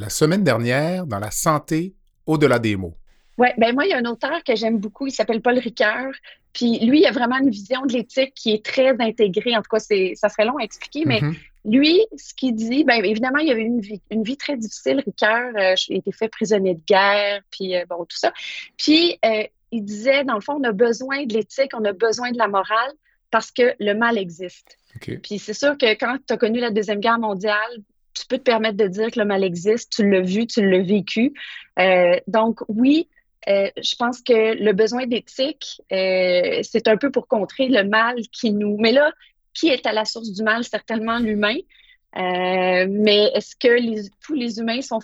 la semaine dernière dans la santé au-delà des mots. Oui, ben moi, il y a un auteur que j'aime beaucoup, il s'appelle Paul Ricoeur. Puis lui, il a vraiment une vision de l'éthique qui est très intégrée. En tout cas, ça serait long à expliquer, mais mm-hmm. lui, ce qu'il dit, bien évidemment, il avait une vie, une vie très difficile, Ricoeur. Euh, il a été fait prisonnier de guerre, puis euh, bon, tout ça. Puis euh, il disait, dans le fond, on a besoin de l'éthique, on a besoin de la morale parce que le mal existe. Puis c'est sûr que quand tu as connu la Deuxième Guerre mondiale, tu peux te permettre de dire que le mal existe, tu l'as vu, tu l'as vécu. Euh, donc oui, euh, je pense que le besoin d'éthique, euh, c'est un peu pour contrer le mal qui nous... Mais là, qui est à la source du mal? Certainement l'humain. mais est-ce que tous les humains sont,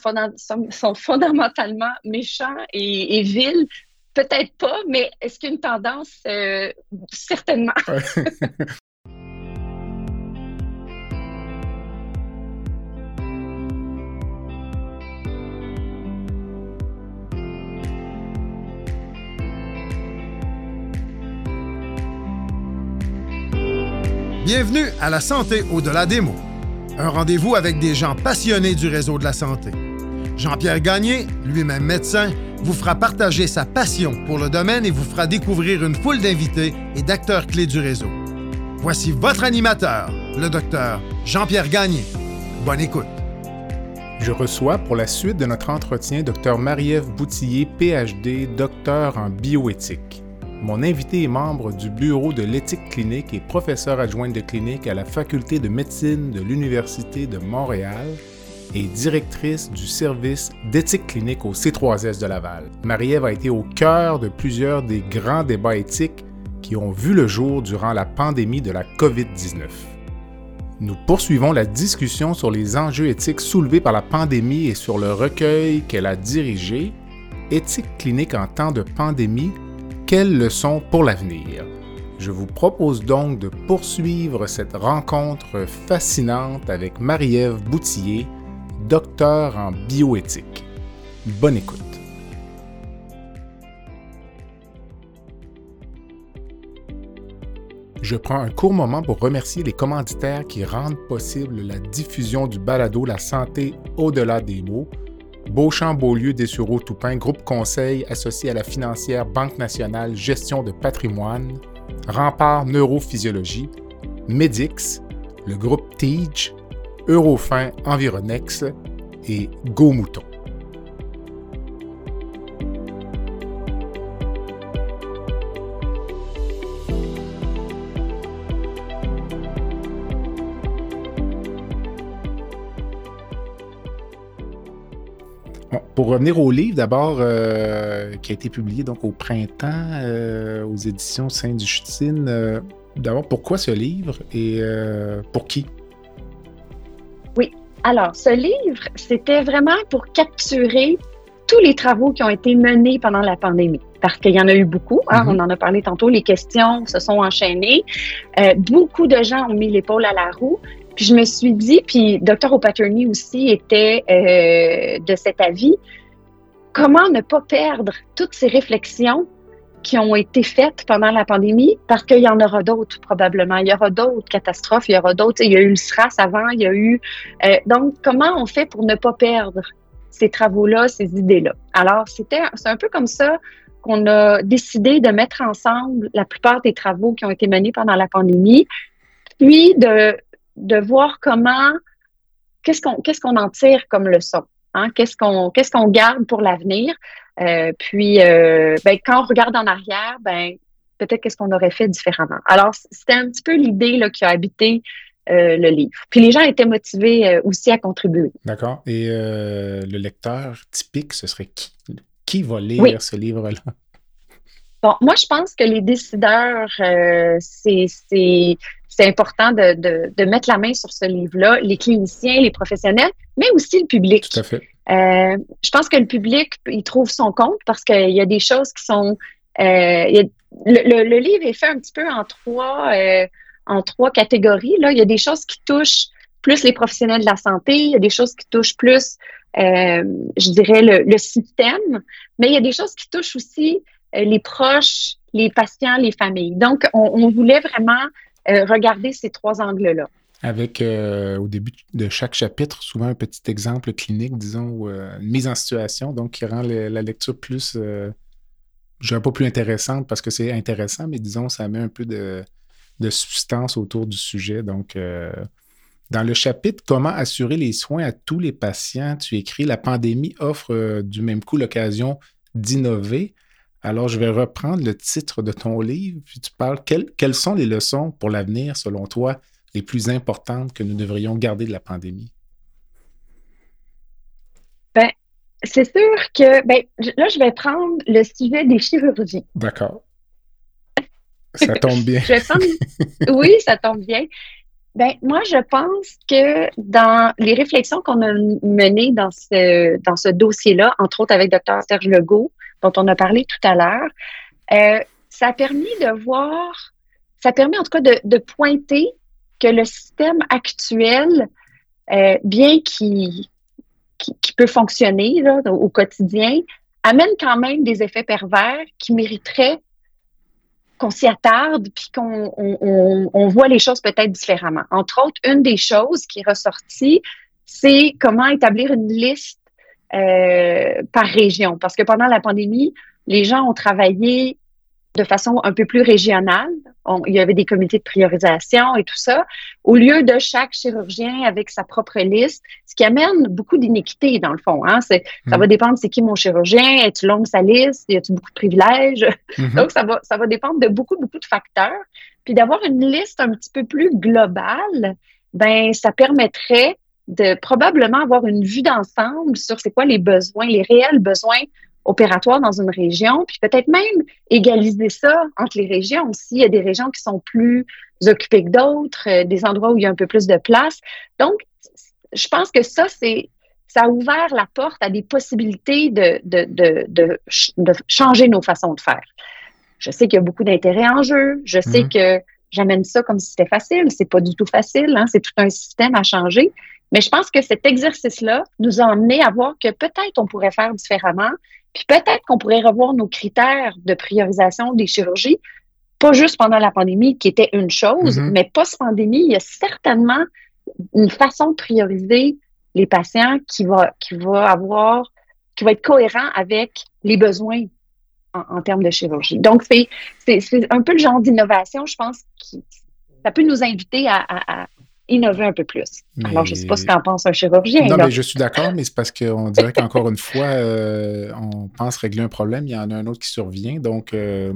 fondamentalement méchants et, et vils? Peut-être pas, mais est-ce qu'il y a une tendance? certainement. Bienvenue à la santé au-delà des mots. Un rendez-vous avec des gens passionnés du réseau de la santé. Jean-Pierre Gagné, lui-même médecin, vous fera partager sa passion pour le domaine et vous fera découvrir une foule d'invités et d'acteurs clés du réseau. Voici votre animateur, le docteur Jean-Pierre Gagné. Bonne écoute. Je reçois pour la suite de notre entretien Dr Marie-Ève Boutillier, PhD, docteur en bioéthique. Mon invité est membre du Bureau de l'éthique clinique et professeur adjointe de clinique à la Faculté de médecine de l'Université de Montréal et directrice du service d'éthique clinique au C3S de Laval. Marie-Ève a été au cœur de plusieurs des grands débats éthiques qui ont vu le jour durant la pandémie de la COVID-19. Nous poursuivons la discussion sur les enjeux éthiques soulevés par la pandémie et sur le recueil qu'elle a dirigé, Éthique clinique en temps de pandémie, quelles leçons pour l'avenir? Je vous propose donc de poursuivre cette rencontre fascinante avec Marie-Ève Boutillier, docteur en bioéthique. Bonne écoute. Je prends un court moment pour remercier les commanditaires qui rendent possible la diffusion du balado La santé au-delà des mots Beauchamp-Beaulieu Dessureau Toupin, groupe conseil associé à la financière Banque nationale gestion de patrimoine, Rempart Neurophysiologie, Medix, le groupe TIGE, Eurofin Environex et Go pour revenir au livre, d'abord, euh, qui a été publié donc au printemps euh, aux éditions Saint-Justine. Euh, d'abord, pourquoi ce livre et pour qui? Oui. Alors, ce livre, c'était vraiment pour capturer tous les travaux qui ont été menés pendant la pandémie, parce qu'il y en a eu beaucoup. Hein, mm-hmm. On en a parlé tantôt, les questions se sont enchaînées. beaucoup de gens ont mis l'épaule à la roue. Puis je me suis dit, puis Dr. O'Patterney aussi était euh, de cet avis, comment ne pas perdre toutes ces réflexions qui ont été faites pendant la pandémie, parce qu'il y en aura d'autres probablement. Il y aura d'autres catastrophes, il y aura d'autres. Il y a eu le SRAS avant, il y a eu. Euh, donc, comment on fait pour ne pas perdre ces travaux-là, ces idées-là? Alors, c'était, c'est un peu comme ça qu'on a décidé de mettre ensemble la plupart des travaux qui ont été menés pendant la pandémie, puis de de voir comment, qu'est-ce qu'on qu'est-ce qu'on en tire comme leçon, hein? qu'est-ce qu'on qu'est-ce qu'on garde pour l'avenir? Euh, puis, euh, ben, quand on regarde en arrière, ben, peut-être qu'est-ce qu'on aurait fait différemment. Alors, c'était un petit peu l'idée qui a habité euh, le livre. Puis les gens étaient motivés aussi à contribuer. D'accord. Et le lecteur typique, ce serait qui? Qui va lire ce livre-là? Bon, moi, je pense que les décideurs, c'est c'est important de, de, de, mettre la main sur ce livre-là, les cliniciens, les professionnels, mais aussi le public. Tout à fait. Euh, je pense que le public, il trouve son compte parce qu'il y a des choses qui sont... Euh, le, le, livre est fait un petit peu en trois, euh, en trois catégories. Là. Il y a des choses qui touchent plus les professionnels de la santé, il y a des choses qui touchent plus, je dirais, le, le, système, mais il y a des choses qui touchent aussi les proches, les patients, les familles. Donc, on, on voulait vraiment euh, regarder ces trois angles-là. Avec, euh, au début de chaque chapitre, souvent un petit exemple clinique, disons, ou euh, une mise en situation, donc qui rend la lecture plus, je pas plus intéressante parce que c'est intéressant, mais disons, ça met un peu de, substance autour du sujet. Donc, dans le chapitre Comment assurer les soins à tous les patients, tu écris La pandémie offre du même coup l'occasion d'innover. Alors, je vais reprendre le titre de ton livre, puis tu parles quelles sont les leçons pour l'avenir, selon toi, les plus importantes que nous devrions garder de la pandémie? Ben, c'est sûr que ben, là, je vais prendre le sujet des chirurgies. D'accord. Ça tombe bien. Oui, ça tombe bien. Ben, moi, je pense que dans les réflexions qu'on a menées dans ce, dans ce dossier-là, entre autres avec Dr. Serge Legault, dont on a parlé tout à l'heure, euh, ça a permis de voir, ça a permis en tout cas de, pointer que le système actuel, euh, bien qu'il qui, peut fonctionner au quotidien, amène quand même des effets pervers qui mériteraient qu'on s'y attarde puis qu'on on, on, voit les choses peut-être différemment. Entre autres, une des choses qui est ressortie, c'est comment établir une liste euh, par région. Parce que pendant la pandémie, les gens ont travaillé de façon un peu plus régionale. il y avait des comités de priorisation et tout ça, au lieu de chaque chirurgien avec sa propre liste, ce qui amène beaucoup d'inéquité dans le fond. Hein. Ça hmm. va dépendre c'est qui mon chirurgien, est-tu longue sa liste, y a-t-il beaucoup de privilèges? Hmm. Donc, ça va, ça va dépendre de beaucoup, beaucoup de facteurs. Puis d'avoir une liste un petit peu plus globale, ben ça permettrait de probablement avoir une vue d'ensemble sur c'est quoi les besoins, les réels besoins opératoire dans une région, puis peut-être même égaliser ça entre les régions aussi. Il y a des régions qui sont plus occupées que d'autres, euh, des endroits où il y a un peu plus de place. Donc, je pense que ça, c'est ça a ouvert la porte à des possibilités de, de, de, de, changer nos façons de faire. Je sais qu'il y a beaucoup d'intérêts en jeu. Je sais mm-hmm. que j'amène ça comme si c'était facile. C'est pas du tout facile. Hein? C'est tout un système à changer. Mais je pense que cet exercice-là nous a amené à voir que peut-être on pourrait faire différemment, puis peut-être qu'on pourrait revoir nos critères de priorisation des chirurgies, pas juste pendant la pandémie, qui était une chose, mm-hmm. mais post-pandémie, il y a certainement une façon de prioriser les patients qui va, qui va avoir, qui va être cohérent avec les besoins en, termes de chirurgie. Donc, c'est un peu le genre d'innovation, je pense, qui ça peut nous inviter à, innover un peu plus. Alors, je ne sais pas ce qu'en pense un chirurgien. Non, mais je suis d'accord, mais c'est parce qu'on dirait qu'encore une fois, euh, on pense régler un problème, il y en a un autre qui survient. Donc, euh,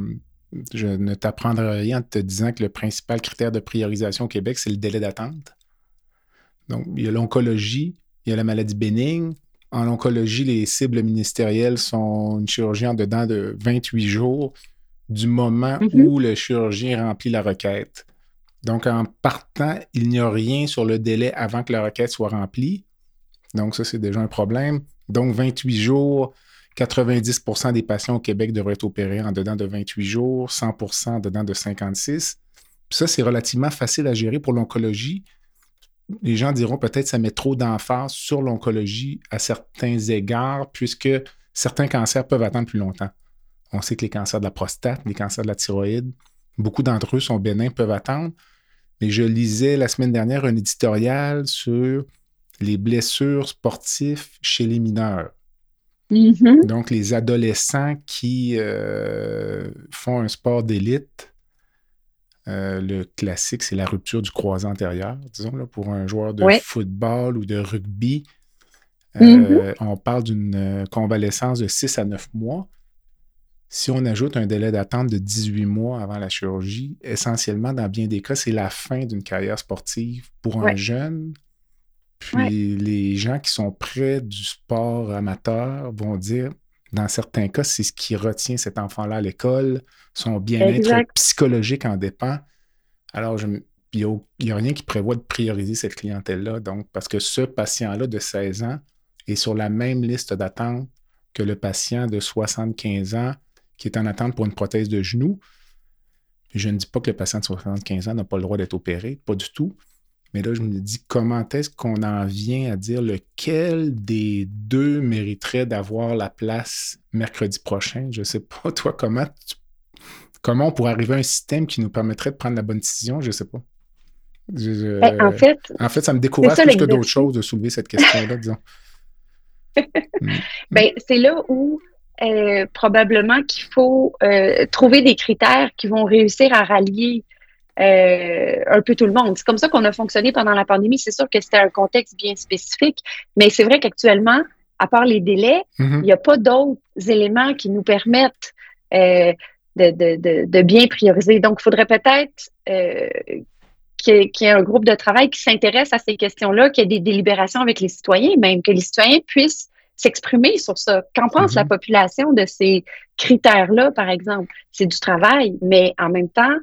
je ne t'apprendrai rien en te disant que le principal critère de priorisation au Québec, c'est le délai d'attente. Donc, il y a l'oncologie, il y a la maladie bénigne. En oncologie, les cibles ministérielles sont une chirurgie en dedans de 28 jours du moment mm-hmm. où le chirurgien remplit la requête. Donc, en partant, il n'y a rien sur le délai avant que la requête soit remplie. Donc, ça, c'est déjà un problème. Donc, 28 jours, 90% des patients au Québec devraient être opérés en dedans de 28 jours, 100 en dedans de 56. Puis ça, c'est relativement facile à gérer pour l'oncologie. Les gens diront peut-être que ça met trop d'emphase sur l'oncologie à certains égards, puisque certains cancers peuvent attendre plus longtemps. On sait que les cancers de la prostate, les cancers de la thyroïde, beaucoup d'entre eux sont bénins, peuvent attendre. Mais je lisais la semaine dernière un éditorial sur les blessures sportives chez les mineurs. Mm-hmm. Donc, les adolescents qui euh, font un sport d'élite, euh, le classique, c'est la rupture du croisé antérieur, disons, là, pour un joueur de football ou de rugby. Euh, mm-hmm. On parle d'une convalescence de 6 à 9 mois. Si on ajoute un délai d'attente de 18 mois avant la chirurgie, essentiellement, dans bien des cas, c'est la fin d'une carrière sportive pour un jeune. Puis les gens qui sont près du sport amateur vont dire, dans certains cas, c'est ce qui retient cet enfant-là à l'école, son bien-être psychologique en dépend. Alors, il n'y a, rien qui prévoit de prioriser cette clientèle-là. Donc, parce que ce patient-là de 16 ans est sur la même liste d'attente que le patient de 75 ans qui est en attente pour une prothèse de genou. Je ne dis pas que le patient de 75 ans n'a pas le droit d'être opéré, pas du tout. Mais là, je me dis comment est-ce qu'on en vient à dire lequel des deux mériterait d'avoir la place mercredi prochain? Je ne sais pas, toi, comment, comment on pourrait arriver à un système qui nous permettrait de prendre la bonne décision? Je ne sais pas. Ben, en, fait, en fait, ça me décourage plus que d'autres choses de soulever cette question-là, disons. Mm. ben, c'est là où euh, probablement qu'il faut euh, trouver des critères qui vont réussir à rallier euh, un peu tout le monde. C'est comme ça qu'on a fonctionné pendant la pandémie. C'est sûr que c'était un contexte bien spécifique, mais c'est vrai qu'actuellement, à part les délais, mm-hmm. il n'y a pas d'autres éléments qui nous permettent de, de, de, bien prioriser. Donc, il faudrait peut-être qu'il y, ait un groupe de travail qui s'intéresse à ces questions-là, qu'il y ait des délibérations avec les citoyens, même que les citoyens puissent s'exprimer sur ça. Qu'en pense la mhm. population de ces critères-là, par exemple? C'est du travail, mais en même temps,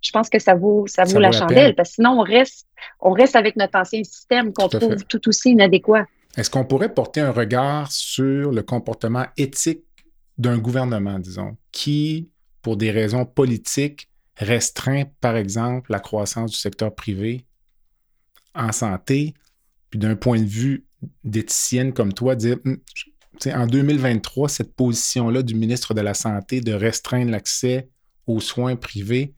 je pense que ça vaut, ça vaut la, chandelle, parce que sinon, on reste, on reste avec notre ancien système qu'on trouve tout aussi inadéquat. Est-ce qu'on pourrait porter un regard sur le comportement éthique d'un gouvernement, disons, qui, pour des raisons politiques, restreint, par exemple, la croissance du secteur privé en santé, puis d'un point de vue d'éthicienne comme toi dire hum, en 2023, cette position-là du ministre de la Santé de restreindre l'accès aux soins privés,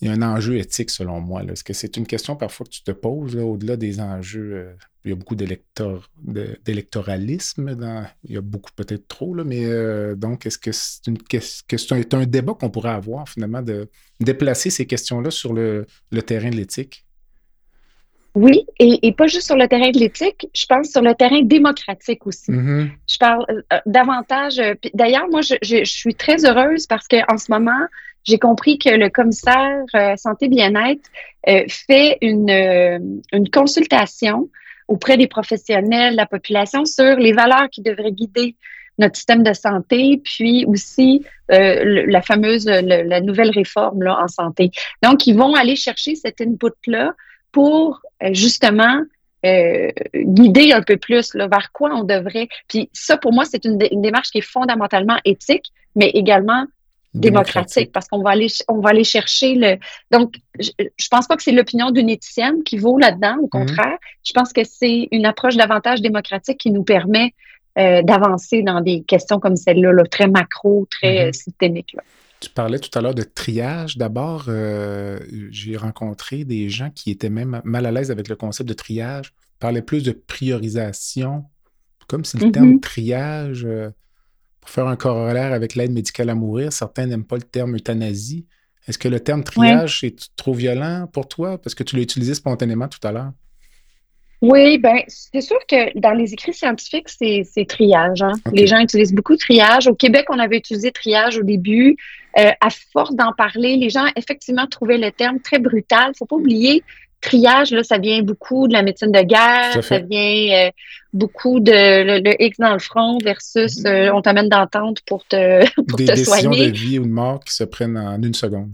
il y a un enjeu éthique selon moi. Est-ce que c'est une question parfois que tu te poses au-delà des enjeux? Euh, il y a beaucoup d'électoralisme, il y a beaucoup peut-être trop, là, mais euh, donc est-ce que c'est une, que un, débat qu'on pourrait avoir finalement de déplacer ces questions-là sur le terrain de l'éthique? Oui, et, pas juste sur le terrain de l'éthique, je pense sur le terrain démocratique aussi. Mm-hmm. Je parle euh, euh, davantage. Euh, d'ailleurs, moi, je, je, suis très heureuse parce qu'en ce moment, j'ai compris que le commissaire santé bien-être fait une, une consultation auprès des professionnels, la population, sur les valeurs qui devraient guider notre système de santé, puis aussi la fameuse, la nouvelle réforme là, en santé. Donc, ils vont aller chercher cet input-là pour euh, justement euh, guider un peu plus là, vers quoi on devrait. Puis ça, pour moi, c'est une, démarche qui est fondamentalement éthique, mais également démocratique, parce qu'on va aller on va aller chercher le donc je, je pense pas que c'est l'opinion d'une éthicienne qui vaut là-dedans au mhm. contraire je pense que c'est une approche davantage démocratique qui nous permet euh, d'avancer dans des questions comme celle-là là, très macro très mhm. systémiques tu parlais tout à l'heure de triage. D'abord, euh, j'ai rencontré des gens qui étaient même mal à l'aise avec le concept de triage, parlaient plus de priorisation, comme si le terme mm-hmm. triage, euh, pour faire un corollaire avec l'aide médicale à mourir, certains n'aiment pas le terme euthanasie. Est-ce que le terme triage est trop violent pour toi? Parce que tu l'as utilisé spontanément tout à l'heure? Oui, ben c'est sûr que dans les écrits scientifiques, c'est triage. Hein. Les gens utilisent beaucoup triage. Au Québec, on avait utilisé triage au début. Euh, à force d'en parler, les gens effectivement trouvaient le terme très brutal. Faut pas oublier, triage, là, ça vient beaucoup de la médecine de guerre, ça vient euh, beaucoup de le, X dans le front versus mm-hmm. euh, on t'amène d'entente pour te, pour Des décisions de vie ou de mort qui se prennent en une seconde.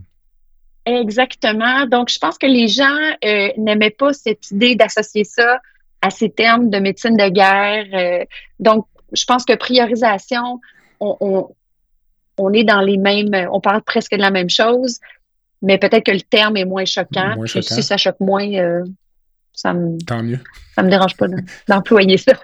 Exactement. Donc, je pense que les gens euh, n'aimaient pas cette idée d'associer ça à ces termes de médecine de guerre. Euh, donc, je pense que priorisation, on, on, est dans les mêmes, on parle presque de la même chose, mais peut-être que le terme est moins choquant. si ça choque moins, euh, ça me, Tant mieux. Ça me dérange pas d'employer ça.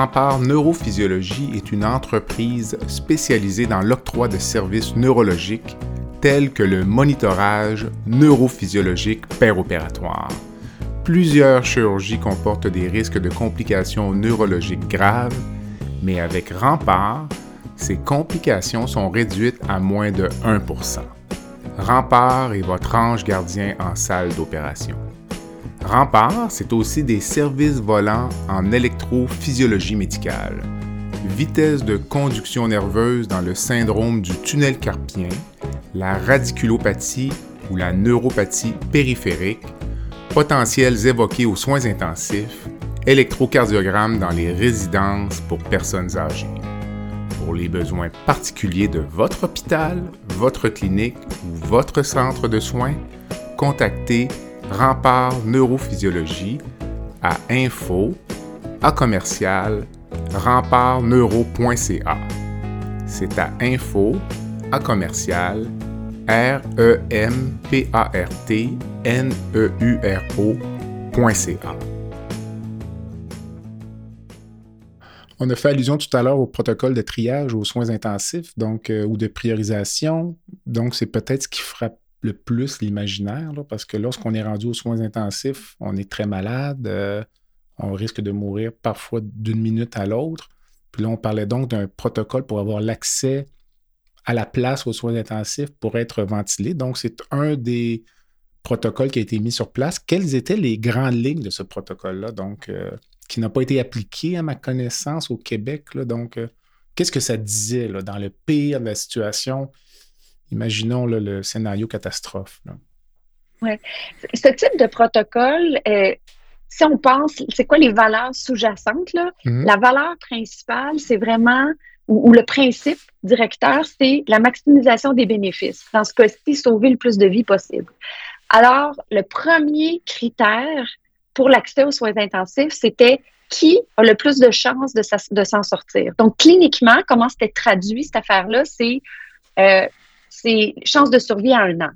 Rempart Neurophysiologie est une entreprise spécialisée dans l'octroi de services neurologiques tels que le monitorage neurophysiologique péropératoire. Plusieurs chirurgies comportent des risques de complications neurologiques graves, mais avec Rempart, ces complications sont réduites à moins de 1% Rempart est votre ange gardien en salle d'opération. Rempart, c'est aussi des services volants en électrophysiologie médicale, vitesse de conduction nerveuse dans le syndrome du tunnel carpien, la radiculopathie ou la neuropathie périphérique, potentiels évoqués aux soins intensifs, électrocardiogramme dans les résidences pour personnes âgées. Pour les besoins particuliers de votre hôpital, votre clinique ou votre centre de soins, contactez Rempart Neurophysiologie à info à commercial rempartneuro.ca. C'est à info à commercial R-E-M-P-A-R-T-N-E-U-R-O.ca. On a fait allusion tout à l'heure au protocole de triage aux soins intensifs, donc, euh, ou de priorisation. Donc, c'est peut-être ce qui frappe le plus l'imaginaire, parce que lorsqu'on est rendu aux soins intensifs, on est très malade, euh, on risque de mourir parfois d'une minute à l'autre. Puis là, on parlait donc d'un protocole pour avoir l'accès à la place aux soins intensifs pour être ventilé. Donc, c'est un des protocoles qui a été mis sur place. Quelles étaient les grandes lignes de ce protocole-là, donc, euh, qui n'a pas été appliqué à ma connaissance au Québec? donc, euh, qu'est-ce que ça disait là, dans le pire de la situation? Imaginons le scénario catastrophe. Oui. Ce type de protocole, euh, si on pense, c'est quoi les valeurs sous-jacentes? Mm-hmm. La valeur principale, c'est vraiment ou, le principe directeur, c'est la maximisation des bénéfices. Dans ce cas-ci, sauver le plus de vies possible. Alors, le premier critère pour l'accès aux soins intensifs, c'était qui a le plus de chances de, s'en sortir. Donc, cliniquement, comment c'était traduit cette affaire-là, c'est euh, chances de survie à un an.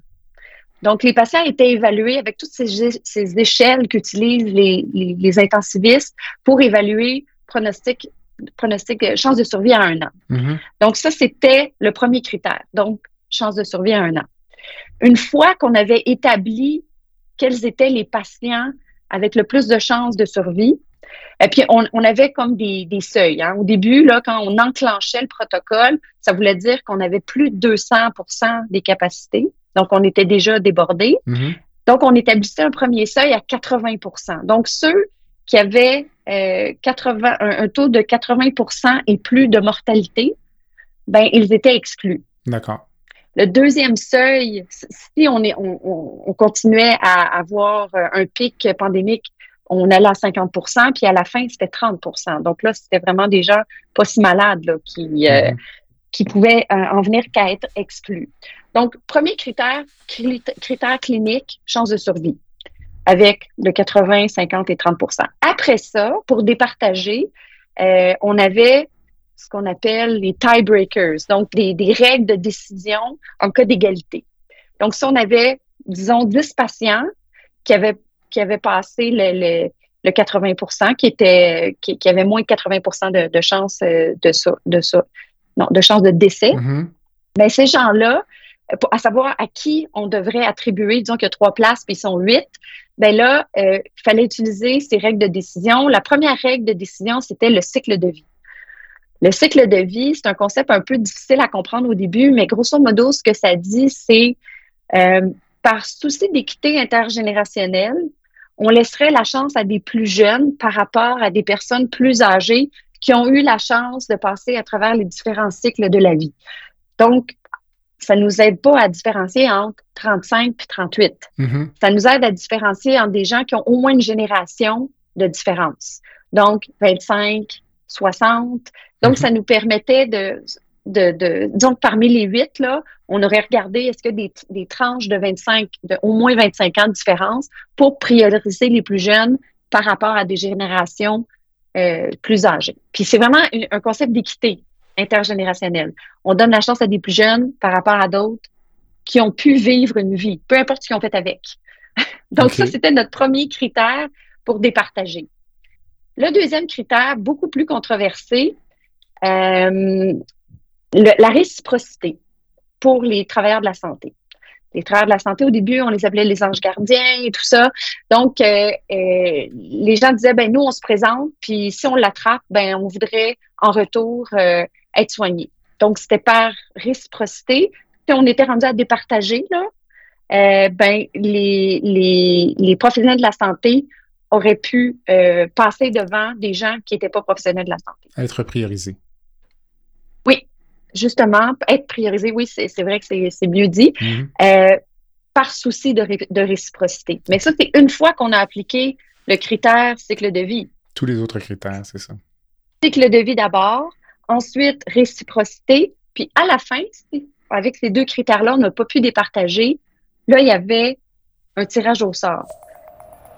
Donc, les patients étaient évalués avec toutes ces, échelles qu'utilisent les, les, intensivistes pour évaluer pronostic pronostic, euh, chance de survie à un an. Mm-hmm. Donc, ça, c'était le premier critère. Donc, chance de survie à un an. Une fois qu'on avait établi quels étaient les patients avec le plus de chances de survie, et puis on, avait comme des, seuils. Hein. Au début, là, quand on enclenchait le protocole, ça voulait dire qu'on avait plus de 200% des capacités. Donc, on était déjà débordé. Mm-hmm. Donc, on établissait un premier seuil à 80% Donc, ceux qui avaient 80, euh, un, taux de 80% et plus de mortalité, ben, ils étaient exclus. D'accord. Le deuxième seuil, si on, est, on, continuait à avoir un pic pandémique, on allait à 50% puis à la fin, c'était 30% Donc là, c'était vraiment des gens pas si malades là, qui, euh, mm-hmm. qui pouvaient en venir qu'à être exclus. Donc, premier critère, critère clinique, chance de survie avec le 80, 50 et 30% Après ça, pour départager, euh, on avait ce qu'on appelle les tiebreakers, donc des, règles de décision en cas d'égalité. Donc, si on avait, disons, 10 patients qui avaient, qui avaient passé le, le, 80 qui, était, qui, qui avaient moins de 80 de, de chance euh, de ça, de ça, non, de chance de décès, ben, ces gens-là, à savoir à qui on devrait attribuer, disons qu'il y a trois places, puis ils sont huit, ben là, il euh, fallait utiliser ces règles de décision. La première règle de décision, c'était le cycle de vie. Le cycle de vie, c'est un concept un peu difficile à comprendre au début, mais grosso modo, ce que ça dit, c'est euh, par souci d'équité intergénérationnelle, on laisserait la chance à des plus jeunes par rapport à des personnes plus âgées qui ont eu la chance de passer à travers les différents cycles de la vie. Donc, ça nous aide pas à différencier entre 35 et 38. Ça nous aide à différencier entre des gens qui ont au moins une génération de différence. Donc, 25, 60. Donc, mm-hmm. ça nous permettait de, de, de, disons que parmi les huit, là, on aurait regardé est-ce que des, des tranches de 25, de au moins 25 ans de différence pour prioriser les plus jeunes par rapport à des générations euh, plus âgées? Puis c'est vraiment un concept d'équité intergénérationnel. On donne la chance à des plus jeunes par rapport à d'autres qui ont pu vivre une vie, peu importe ce qu'ils ont fait avec. Donc, ça, c'était notre premier critère pour départager. Le deuxième critère, beaucoup plus controversé, euh, la réciprocité pour les travailleurs de la santé. Les travailleurs de la santé, au début, on les appelait les anges gardiens et tout ça. Donc, euh, euh, les gens disaient, ben nous, on se présente, puis si on l'attrape, ben on voudrait en retour être soigné. Donc, c'était par réciprocité. Si on était rendu à départager, là, euh, ben, les, les, professionnels de la santé auraient pu euh, passer devant des gens qui n'étaient pas professionnels de la santé. Être priorisé. Justement, être priorisé, oui, c'est vrai que c'est mieux dit, mm-hmm. euh, par souci de, de, réciprocité. Mais ça, c'est une fois qu'on a appliqué le critère cycle de vie. Tous les autres critères, c'est ça. Cycle de vie d'abord, ensuite réciprocité, puis à la fin, avec ces deux critères-là, on n'a pas pu départager. Là, il y avait un tirage au sort.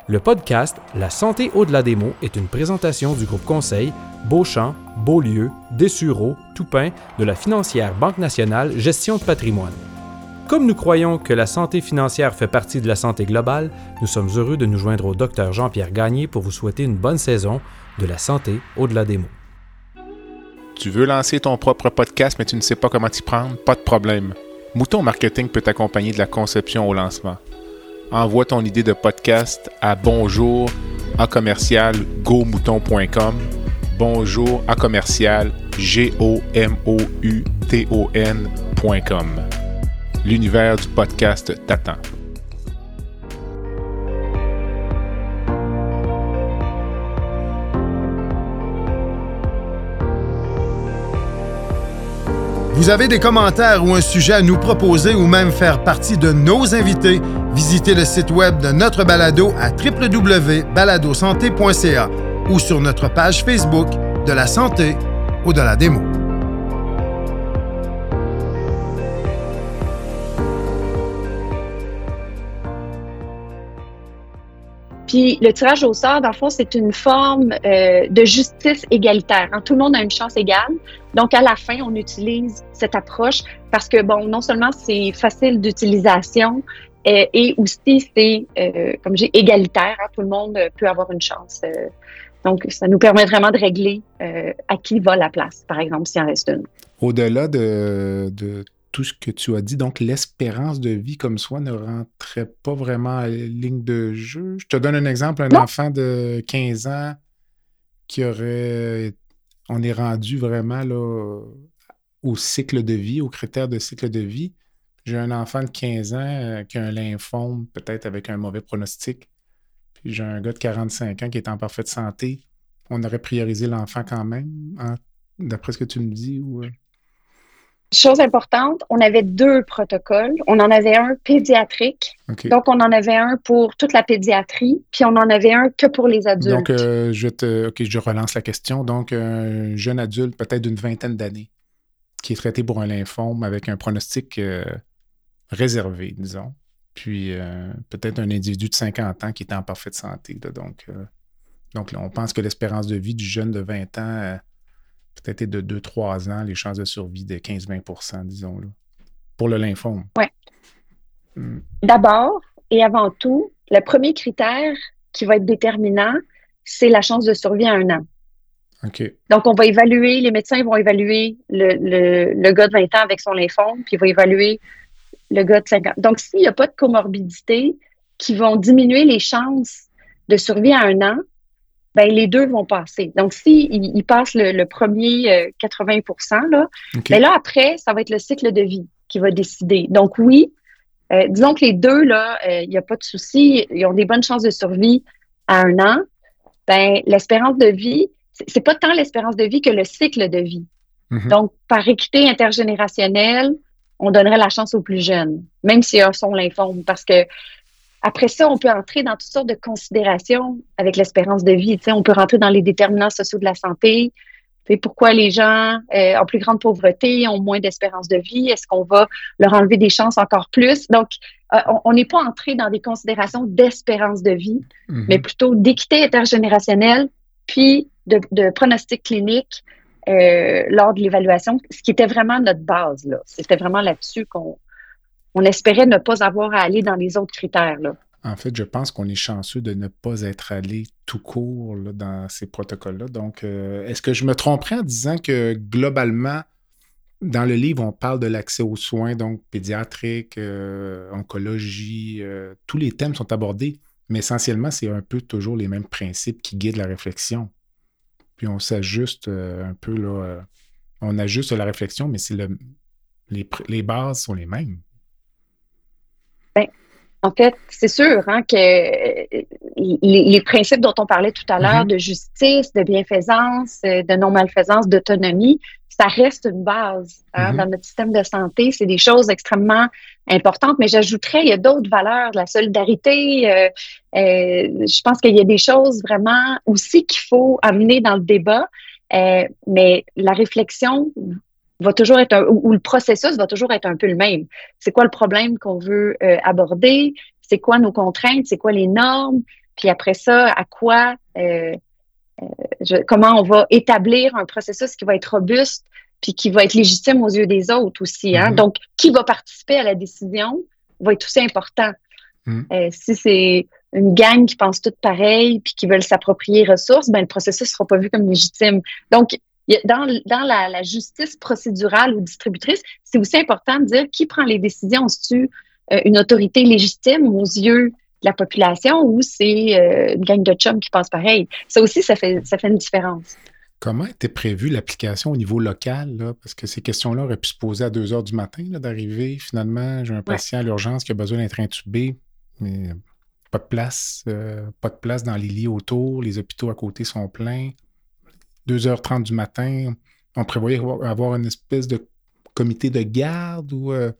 Le podcast La santé au-delà des mots est une présentation du groupe conseil Beauchamp, Beaulieu, Dessureau, Toupin de la financière Banque nationale Gestion de patrimoine. Comme nous croyons que la santé financière fait partie de la santé globale, nous sommes heureux de nous joindre au Dr Jean-Pierre Gagné pour vous souhaiter une bonne saison de la santé au-delà des mots. Tu veux lancer ton propre podcast mais tu ne sais pas comment t'y prendre? Pas de problème. Mouton Marketing peut t'accompagner de la conception au lancement. Envoie ton idée de podcast à bonjour à commercial bonjour à commercial g o m o u t o n.com. L'univers du podcast t'attend. Vous avez des commentaires ou un sujet à nous proposer ou même faire partie de nos invités, visitez le site web de notre balado à www.baladosanté.ca ou sur notre page Facebook de la santé ou de la démo. Puis le tirage au sort, dans le fond, c'est une forme euh, de justice égalitaire. Hein. Tout le monde a une chance égale. Donc, à la fin, on utilise cette approche parce que, bon, non seulement c'est facile d'utilisation euh, et aussi c'est, euh, comme j'ai, égalitaire. Hein. Tout le monde peut avoir une chance. Donc, ça nous permet vraiment de régler à qui va la place, par exemple, s'il en reste une. Au-delà de, de tout ce que tu as dit. Donc, l'espérance de vie comme soi ne rentrait pas vraiment à ligne de jeu. Je te donne un exemple, un enfant de 15 ans qui aurait... On est rendu vraiment là, au cycle de vie, aux critères de cycle de vie. J'ai un enfant de 15 ans euh, qui a un lymphome, peut-être avec un mauvais pronostic. Puis j'ai un gars de 45 ans qui est en parfaite santé. On aurait priorisé l'enfant quand même, hein, d'après ce que tu me dis. Ou... Euh? Chose importante, on avait deux protocoles. On en avait un pédiatrique. Donc, on en avait un pour toute la pédiatrie, puis on en avait un que pour les adultes. Donc, euh, je, te, je relance la question. Donc, un jeune adulte, peut-être d'une vingtaine d'années, qui est traité pour un lymphome avec un pronostic euh, réservé, disons. Puis, euh, peut-être un individu de 50 ans qui est en parfaite santé. donc, donc on pense que l'espérance de vie du jeune de 20 ans peut-être de 2-3 ans, les chances de survie de 15-20% disons, là, pour le lymphome. Oui. Hmm. D'abord et avant tout, le premier critère qui va être déterminant, c'est la chance de survie à un an. OK. Donc, on va évaluer, les médecins vont évaluer le, le, gars de 20 ans avec son lymphome, puis ils vont évaluer le gars de 50 ans. Donc, s'il n'y a pas de comorbidité qui vont diminuer les chances de survie à un an, ben les deux vont passer. Donc, si il, passe le, premier 80% euh, là, ben là, après, ça va être le cycle de vie qui va décider. Donc, oui, euh, disons que les deux, là, euh, il n'y a pas de souci, ils ont des bonnes chances de survie à un an. Ben, l'espérance de vie, c'est pas tant l'espérance de vie que le cycle de vie. Mhm. Donc, par équité intergénérationnelle, on donnerait la chance aux plus jeunes, même s'ils ont son lymphome, parce que après ça, on peut entrer dans toutes sortes de considérations avec l'espérance de vie. on peut rentrer dans les déterminants sociaux de la santé. pourquoi les gens euh, en plus grande pauvreté ont moins d'espérance de vie? Est-ce qu'on va leur enlever des chances encore plus? Donc, euh, on n'est pas entré dans des considérations d'espérance de vie, mm-hmm. mais plutôt d'équité intergénérationnelle, puis de, de pronostic clinique euh, lors de l'évaluation, ce qui était vraiment notre base. C'était vraiment là-dessus qu'on on espérait ne pas avoir à aller dans les autres critères. En fait, je pense qu'on est chanceux de ne pas être allé tout court dans ces protocoles-là. Donc, euh, est-ce que je me tromperais en disant que globalement, dans le livre, on parle de l'accès aux soins, donc pédiatriques, euh, oncologie, tous les thèmes sont abordés, mais essentiellement, c'est un peu toujours les mêmes principes qui guident la réflexion. Puis on s'ajuste un peu, là, on ajuste la réflexion, mais c'est le, les bases sont les mêmes. En fait, c'est sûr hein, que euh, les, principes dont on parlait tout à l'heure mm-hmm. de justice, de bienfaisance, euh, de non-malfaisance, d'autonomie, ça reste une base hein, mm-hmm. dans notre système de santé. C'est des choses extrêmement importantes, mais j'ajouterais, il y a d'autres valeurs, la solidarité. Euh, je pense qu'il y a des choses vraiment aussi qu'il faut amener dans le débat. mais la réflexion va toujours être un, ou, le processus va toujours être un peu le même. C'est quoi le problème qu'on veut euh, aborder? C'est quoi nos contraintes? C'est quoi les normes? Puis après ça, à quoi, euh, euh comment on va établir un processus qui va être robuste, puis qui va être légitime aux yeux des autres aussi. Hein? Mm-hmm. Donc, qui va participer à la décision va être aussi important. Mm. Euh, si c'est une gang qui pense toutes pareil puis qui veulent s'approprier ressources, ben le processus sera pas vu comme légitime. Donc, dans, dans la, justice procédurale ou distributrice, c'est aussi important de dire qui prend les décisions. C'est-tu euh, une autorité légitime aux yeux de la population ou c'est euh, une gang de chums qui pense pareil? Ça aussi, ça fait, ça fait une différence. Comment était prévue l'application au niveau local? Là? Parce que ces questions-là auraient pu se poser à 2 heures du matin d'arriver. Finalement, j'ai un patient à l'urgence qui a besoin d'être intubé, mais pas de place, euh, pas de place dans les lits autour, les hôpitaux à côté sont pleins. 2h30 du matin, on prévoyait avoir une espèce de comité de garde ou euh,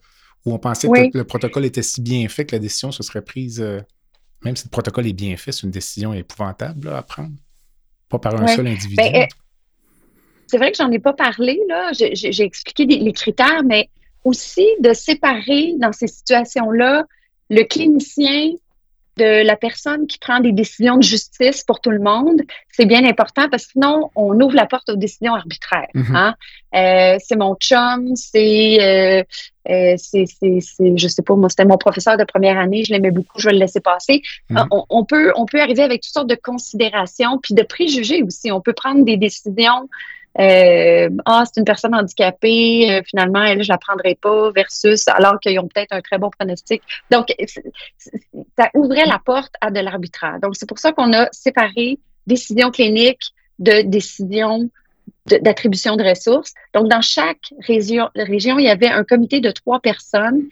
où on pensait que le protocole était si bien fait que la décision se serait prise, euh, même si le protocole est bien fait, c'est une décision épouvantable à prendre, pas par un seul individu. Ben, eh, c'est vrai que j'en ai pas parlé, là. J'ai expliqué les critères, mais aussi de séparer dans ces situations-là le clinicien de la personne qui prend des décisions de justice pour tout le monde, c'est bien important parce que sinon, on ouvre la porte aux décisions arbitraires. Mm-hmm. hein? euh, c'est mon chum, c'est, euh, euh, c'est, je sais pas, moi, c'était mon professeur de première année, je l'aimais beaucoup, je vais le laisser passer. Mm-hmm. on, on, peut, on peut arriver avec toutes sortes de considérations, puis de préjugés aussi. On peut prendre des décisions euh, ah, c'est une personne handicapée, euh, finalement, elle, je la prendrai pas, versus alors qu'ils ont peut-être un très bon pronostic. Donc, ça ouvrait la porte à de l'arbitraire. Donc, c'est pour ça qu'on a séparé décision clinique de décision d'attribution de, ressources. Donc, dans chaque région, région, il y avait un comité de trois personnes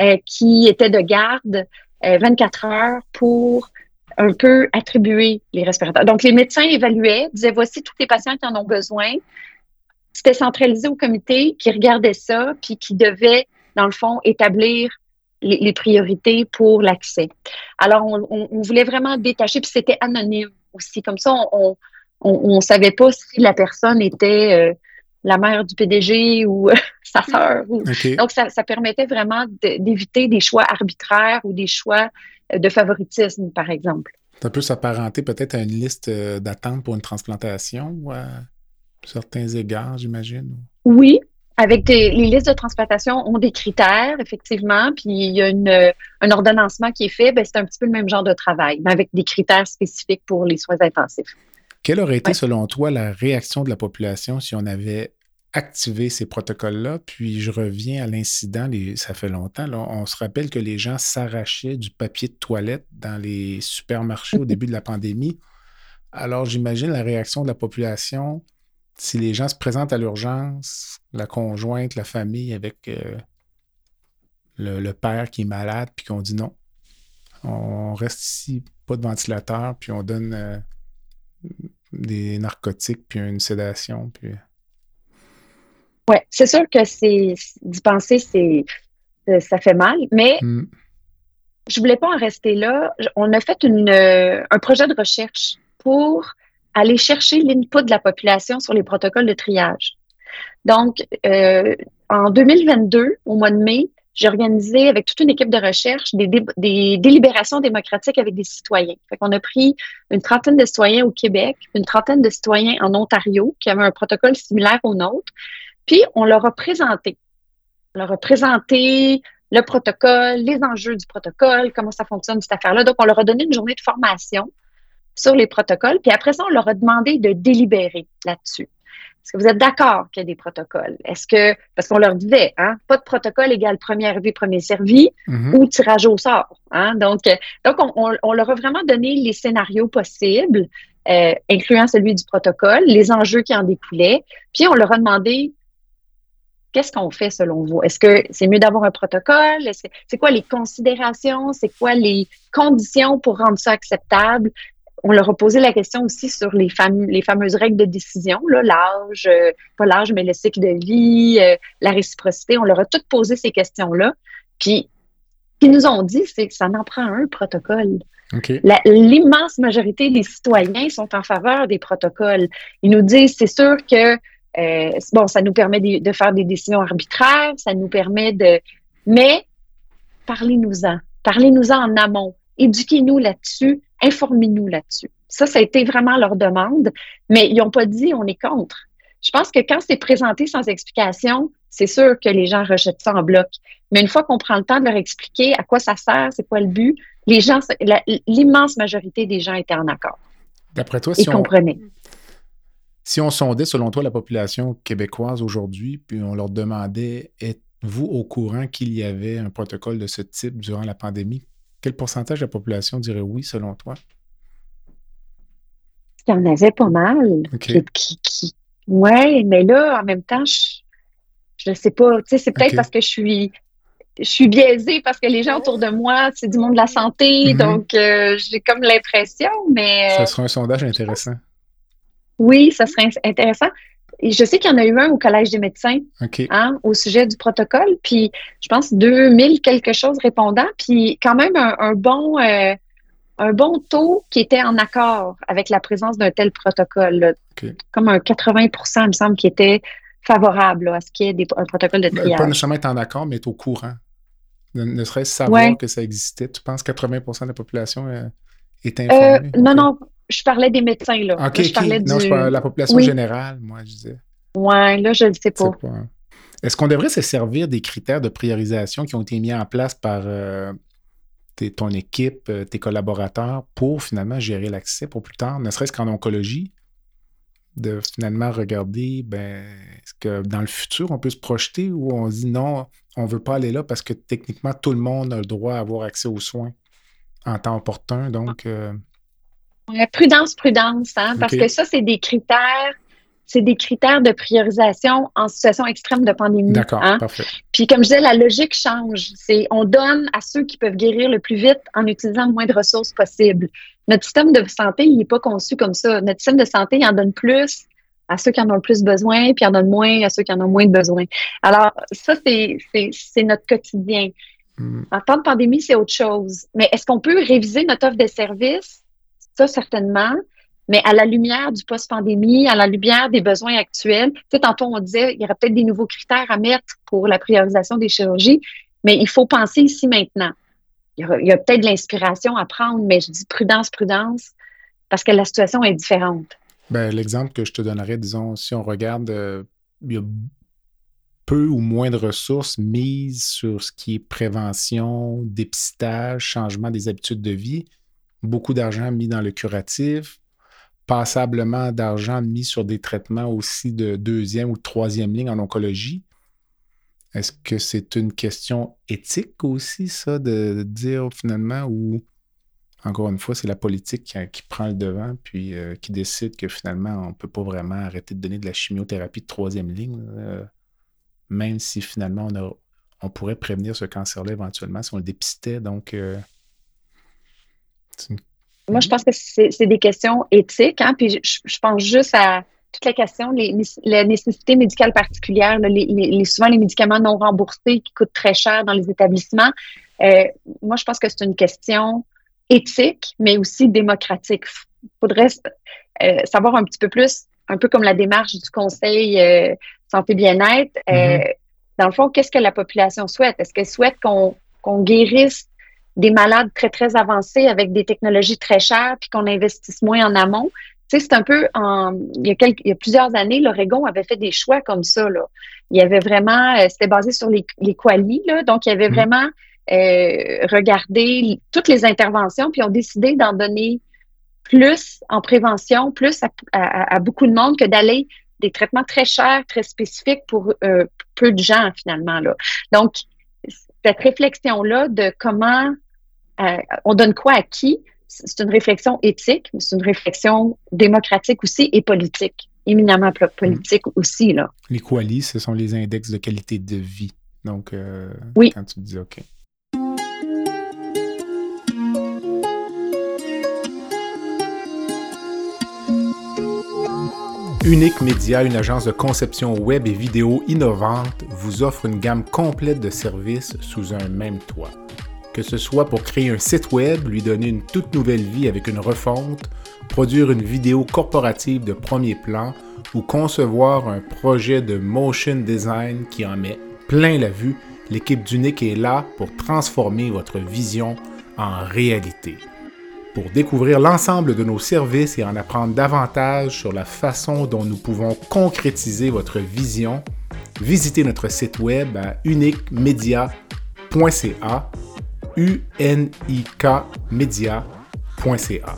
euh, qui étaient de garde 24 heures pour un peu attribuer les respirateurs. Donc, les médecins évaluaient, disaient voici tous les patients qui en ont besoin. C'était centralisé au comité qui regardait ça, puis qui devait, dans le fond, établir les, priorités pour l'accès. Alors, on, voulait vraiment détacher, puis c'était anonyme aussi. Comme ça, on ne savait pas si la personne était euh, la mère du PDG ou sa sœur. Donc, ça, ça, permettait vraiment d'éviter des choix arbitraires ou des choix de favoritisme, par exemple. Ça peut s'apparenter peut-être à une liste euh, d'attente pour une transplantation à certains égards, j'imagine? Oui, avec les listes de transplantation ont des critères, effectivement, puis il y a une, un ordonnancement qui est fait, ben, c'est un petit peu le même genre de travail, mais avec des critères spécifiques pour les soins intensifs. Quelle aurait été, selon toi, la réaction de la population si on avait activer ces protocoles-là. Puis je reviens à l'incident, ça fait longtemps. on se rappelle que les gens s'arrachaient du papier de toilette dans les supermarchés au début de la pandémie. Alors j'imagine la réaction de la population si les gens se présentent à l'urgence, la conjointe, la famille avec euh, le, père qui est malade, puis qu'on dit non. On reste ici, pas de ventilateur, puis on donne euh, des narcotiques, puis une sédation, puis oui, c'est sûr que c'est d'y penser, c'est ça fait mal, mais mm. je voulais pas en rester là. On a fait une, un projet de recherche pour aller chercher l'input de la population sur les protocoles de triage. Donc, euh, en 2022, au mois de mai, j'ai organisé avec toute une équipe de recherche des, des délibérations démocratiques avec des citoyens. Fait qu'on a pris une trentaine de citoyens au Québec, une trentaine de citoyens en Ontario qui avaient un protocole similaire au nôtre. Puis, on leur a présenté. On leur a présenté le protocole, les enjeux du protocole, comment ça fonctionne, cette affaire-là. Donc, on leur a donné une journée de formation sur les protocoles. Puis après ça, on leur a demandé de délibérer là-dessus. Est-ce que vous êtes d'accord qu'il y a des protocoles? Est-ce que, parce qu'on leur disait, hein, pas de protocole égale premier arrivé, premier servi mm-hmm. ou tirage au sort. Hein? Donc, donc on, leur a vraiment donné les scénarios possibles, euh, incluant celui du protocole, les enjeux qui en découlaient. Puis on leur a demandé Qu'est-ce qu'on fait selon vous? Est-ce que c'est mieux d'avoir un protocole? C'est quoi les considérations? C'est quoi les conditions pour rendre ça acceptable? On leur a posé la question aussi sur les, les fameuses règles de décision, l'âge, euh, pas l'âge, mais le cycle de vie, euh, la réciprocité. On leur a toutes posé ces questions-là. Puis, ce qu'ils nous ont dit, c'est que ça n'en prend un protocole. L'immense majorité des citoyens sont en faveur des protocoles. Ils nous disent, c'est sûr que euh, bon, ça nous permet de, faire des décisions arbitraires, ça nous permet de... Mais parlez-nous-en. Parlez-nous-en en amont. Éduquez-nous là-dessus. Informez-nous là-dessus. Ça, ça a été vraiment leur demande, mais ils n'ont pas dit on est contre. je pense que quand c'est présenté sans explication, c'est sûr que les gens rejettent ça en bloc. Mais une fois qu'on prend le temps de leur expliquer à quoi ça sert, c'est quoi le but, les gens, l'immense majorité des gens étaient en accord. D'après toi, si on. Si on sondait, selon toi, la population québécoise aujourd'hui, puis on leur demandait êtes-vous au courant qu'il y avait un protocole de ce type durant la pandémie, quel pourcentage de la population dirait oui, selon toi? Il y en avait pas mal. Oui, mais là, en même temps, je ne sais pas. c'est peut-être parce que je suis je suis biaisée parce que les gens autour de moi, c'est du monde de la santé, mm-hmm. donc euh, j'ai comme l'impression, mais... Ça serait un sondage intéressant. Oui, ça serait intéressant. je sais qu'il y en a eu un au Collège des médecins hein, au sujet du protocole, puis je pense 2000 quelque chose répondants, puis quand même un, bon... Euh, un bon taux qui était en accord avec la présence d'un tel protocole. Comme un 80 il me semble, qui était favorable à ce qu'il y ait un protocole de triage. Pas nécessairement être en accord, mais être au courant. Ne, serait-ce savoir que ça existait. Tu penses que 80% de la population euh, est informée? Euh, non, non, je parlais des médecins, là. je parlais non, je parlais de la population générale, moi, je disais. Oui, là, je ne sais pas. Est-ce qu'on devrait se servir des critères de priorisation qui ont été mis en place par euh, ton équipe, tes collaborateurs pour finalement gérer l'accès pour plus tard, ne serait-ce qu'en oncologie? de finalement regarder, ben, est-ce que dans le futur, on peut se projeter ou on dit non, on ne veut pas aller là parce que techniquement, tout le monde a le droit à avoir accès aux soins en temps opportun? Donc. Euh prudence, prudence, hein, parce que ça, c'est des critères. C'est des critères de priorisation en situation extrême de pandémie. D'accord, hein. parfait. Puis comme je disais, la logique change. C'est on donne à ceux qui peuvent guérir le plus vite en utilisant le moins de ressources possible. Notre système de santé, il n'est pas conçu comme ça. Notre système de santé, il en donne plus à ceux qui en ont le plus besoin, puis il en donne moins à ceux qui en ont moins de besoin. Alors, ça, c'est notre quotidien. Hmm. En temps de pandémie, c'est autre chose. Mais est-ce qu'on peut réviser notre offre de services? Certainement. Mais à la lumière du post-pandémie, à la lumière des besoins actuels, tu sais, tantôt on disait, il y aurait peut-être des nouveaux critères à mettre pour la priorisation des chirurgies, mais il faut penser ici maintenant il y a, peut-être de l'inspiration à prendre, mais je dis prudence, prudence, parce que la situation est différente. Ben, l'exemple que je te donnerais, disons, si on regarde, euh, il y a peu ou moins de ressources mises sur ce qui est prévention, dépistage, changement des habitudes de vie, beaucoup d'argent mis dans le curatif, passablement d'argent mis sur des traitements aussi de deuxième ou troisième ligne en oncologie. Est-ce que c'est une question éthique aussi, ça, de, dire finalement, ou encore une fois, c'est la politique qui, prend le devant, puis euh, qui décide que finalement, on ne peut pas vraiment arrêter de donner de la chimiothérapie de troisième ligne, même si finalement, on, on, pourrait prévenir ce cancer-là éventuellement si on le dépistait. Donc, euh, Moi, je pense que c'est des questions éthiques, hein, puis je pense juste à toute la question, les, la nécessité médicale particulière, les, souvent les médicaments non remboursés qui coûtent très cher dans les établissements. Euh, moi, je pense que c'est une question éthique, mais aussi démocratique. Il faudrait euh, savoir un petit peu plus, un peu comme la démarche du Conseil euh, santé-bien-être. Mm-hmm. Dans le fond, qu'est-ce que la population souhaite? Est-ce qu'elle souhaite qu'on guérisse des malades très, très avancés avec des technologies très chères, puis qu'on investisse moins en amont? c'est un peu en, il y a quelques, il y a plusieurs années, l'Oregon avait fait des choix comme ça, là. Il y avait vraiment, euh, c'était basé sur les, les qualis, là. Donc, il y avait mm-hmm. vraiment euh, regardé toutes les interventions, puis ont décidé d'en donner plus en prévention, plus à, beaucoup de monde que d'aller des traitements très chers, très spécifiques pour euh, peu de gens, finalement, là. Donc, cette réflexion-là de comment euh, on donne quoi à qui, c'est une réflexion éthique, mais c'est une réflexion démocratique aussi et politique, éminemment politique aussi. Là. Les qualis, ce sont les index de qualité de vie. Donc, euh, oui. quand tu dis OK. Unique Média, une agence de conception web et vidéo innovante, vous offre une gamme complète de services sous un même toit que ce soit pour créer un site web, lui donner une toute nouvelle vie avec une refonte, produire une vidéo corporative de premier plan ou concevoir un projet de motion design qui en met plein la vue, l'équipe d'Unique est là pour transformer votre vision en réalité. Pour découvrir l'ensemble de nos services et en apprendre davantage sur la façon dont nous pouvons concrétiser votre vision, visitez notre site web à uniquemedia.ca, u n i k media.ca.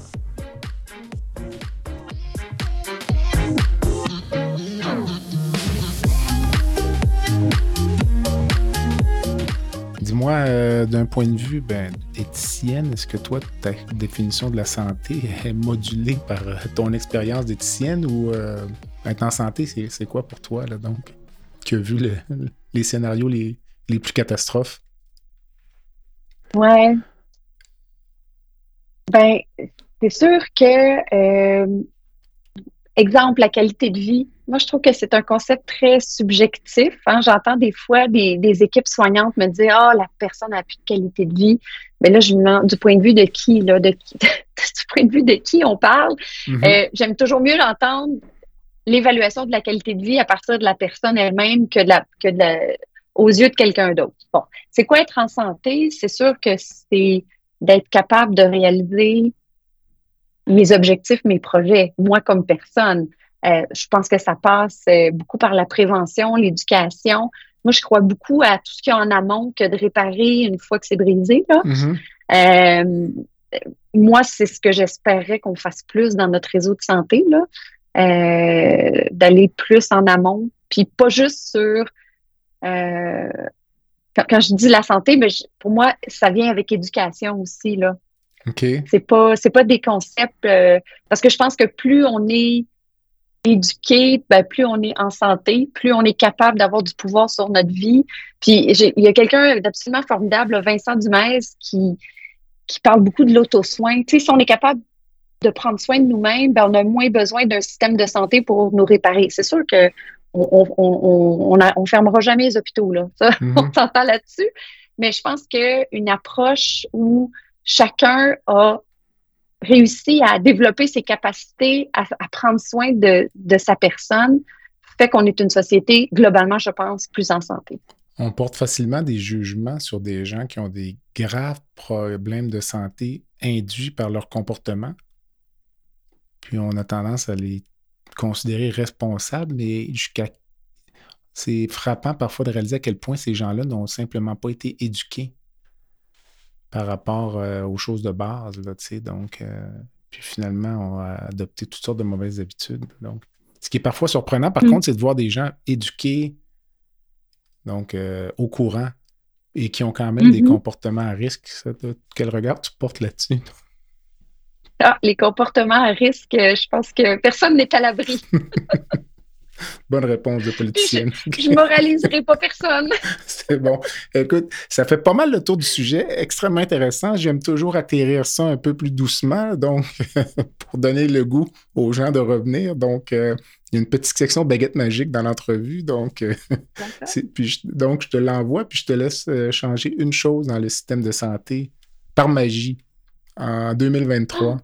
Dis-moi, euh, d'un point de vue ben, éthicienne, est-ce que toi, ta définition de la santé est modulée par euh, ton expérience d'éthicienne ou euh, être en santé, c'est quoi pour toi, là, donc, qui a vu les scénarios les, les plus catastrophes? Ouais. Ben, c'est sûr que, exemple, la qualité de vie, moi, je trouve que c'est un concept très subjectif. Hein. J'entends des fois des, équipes soignantes me dire Ah, la personne n'a plus de qualité de vie. Mais là, je me demande du point de vue de qui, là, de qui, du point de vue de qui on parle? Mm-hmm. Euh, j'aime toujours mieux entendre l'évaluation de la qualité de vie à partir de la personne elle-même que de la, que de la, aux yeux de quelqu'un d'autre. Bon, c'est quoi être en santé? C'est sûr que c'est d'être capable de réaliser mes objectifs, mes projets, moi comme personne. Euh, je pense que ça passe euh, beaucoup par la prévention, l'éducation. Moi, je crois beaucoup à tout ce qu'il y a en amont que de réparer une fois que c'est brisé. Mm-hmm. Euh, moi, c'est ce que j'espérais qu'on fasse plus dans notre réseau de santé, d'aller plus en amont, puis pas juste sur quand, je dis la santé, mais ben, pour moi, ça vient avec éducation aussi là. C'est pas c'est pas des concepts parce que je pense que plus on est éduqué, ben, plus on est en santé, plus on est capable d'avoir du pouvoir sur notre vie. Puis il y a quelqu'un d'absolument formidable, Vincent Dumais, qui, qui parle beaucoup de l'auto-soin. Tu sais, si on est capable de prendre soin de nous-mêmes, ben, on a moins besoin d'un système de santé pour nous réparer. C'est sûr que on, on, on, fermera jamais les hôpitaux, là. Ça, on s'entend là-dessus. Mais je pense qu'une approche où chacun a réussi à développer ses capacités à, prendre soin de, sa personne fait qu'on est une société, globalement, je pense, plus en santé. On porte facilement des jugements sur des gens qui ont des graves problèmes de santé induits par leur comportement. Puis on a tendance à les considérer responsables, mais jusqu'à c'est frappant parfois de réaliser à quel point ces gens-là n'ont simplement pas été éduqués par rapport euh, aux choses de base. Là, donc, euh, puis finalement, on a adopté toutes sortes de mauvaises habitudes. Donc, ce qui est parfois surprenant, par mm. contre, c'est de voir des gens éduqués, donc euh, au courant, et qui ont quand même des mm-hmm. comportements à risque. quel regard tu portes là-dessus? Ah, les comportements à risque, je pense que personne n'est à l'abri. Bonne réponse de politicienne. Je, ne moraliserai pas personne. C'est bon. Écoute, ça fait pas mal le tour du sujet, extrêmement intéressant. J'aime toujours atterrir ça un peu plus doucement, donc pour donner le goût aux gens de revenir. Donc, euh, il y a une petite section baguette magique dans l'entrevue, donc, euh, puis donc je te l'envoie, puis je te laisse euh, changer une chose dans le système de santé par magie en 2023. Ah,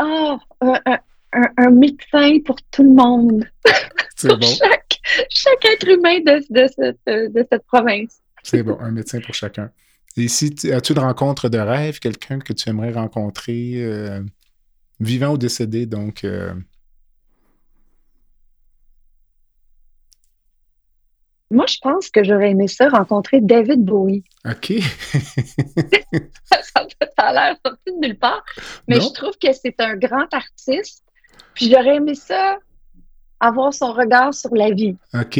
oh, un, médecin pour tout le monde. C'est bon. Chaque, être humain de, cette, province. C'est bon, un médecin pour chacun. Et si as-tu de rencontres de rêve, quelqu'un que tu aimerais rencontrer, euh, vivant ou décédé, donc euh? Moi, je pense que j'aurais aimé ça, rencontrer David Bowie. OK. ça, a l'air sorti de nulle part, mais je trouve que c'est un grand artiste puis j'aurais aimé ça, avoir son regard sur la vie. OK.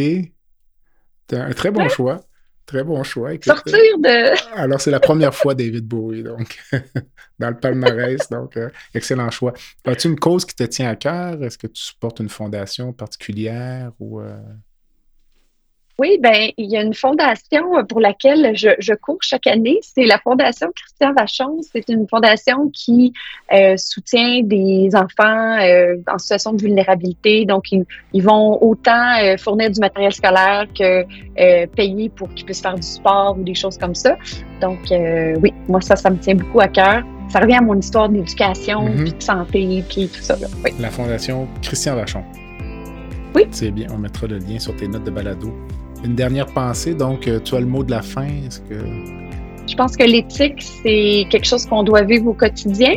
un très bon choix. Très bon choix. Sortir de. Alors, c'est la première fois David Bowie, donc, dans le palmarès. donc, euh, excellent choix. As-tu une cause qui te tient à cœur? Est-ce que tu supportes une fondation particulière ou. Euh? Oui, ben il y a une fondation euh, pour laquelle je, cours chaque année. C'est la Fondation Christian Vachon. C'est une fondation qui euh, soutient des enfants euh, en situation de vulnérabilité. Donc, ils, vont autant fournir du matériel scolaire que payer pour qu'ils puissent faire du sport ou des choses comme ça. Donc, oui, moi, ça, ça me tient beaucoup à cœur. Ça revient à mon histoire d'éducation, mm-hmm. de santé, puis tout ça. La Fondation Christian Vachon. Oui. C'est bien, on mettra le lien sur tes notes de balado. Une dernière pensée, donc euh, tu as le mot de la fin. Est-ce que. Je pense que l'éthique, c'est quelque chose qu'on doit vivre au quotidien.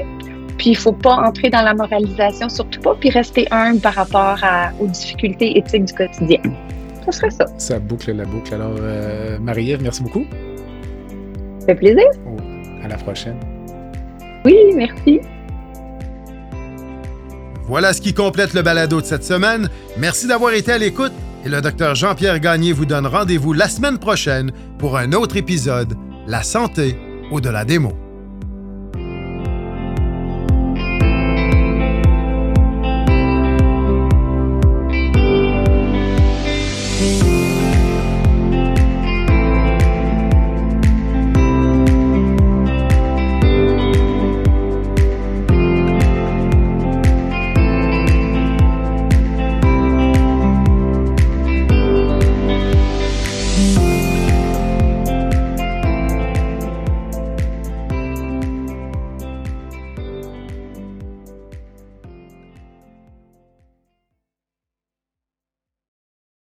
Puis il faut pas entrer dans la moralisation, surtout pas, puis rester humble par rapport aux difficultés éthiques du quotidien. Ce serait ça. Ça boucle la boucle. Alors, euh, Marie-Ève, merci beaucoup. Ça fait plaisir. Oh, à la prochaine. Oui, merci. Voilà ce qui complète le balado de cette semaine. Merci d'avoir été à l'écoute et le docteur Jean-Pierre Gagné vous donne rendez-vous la semaine prochaine pour un autre épisode La santé au-delà des mots.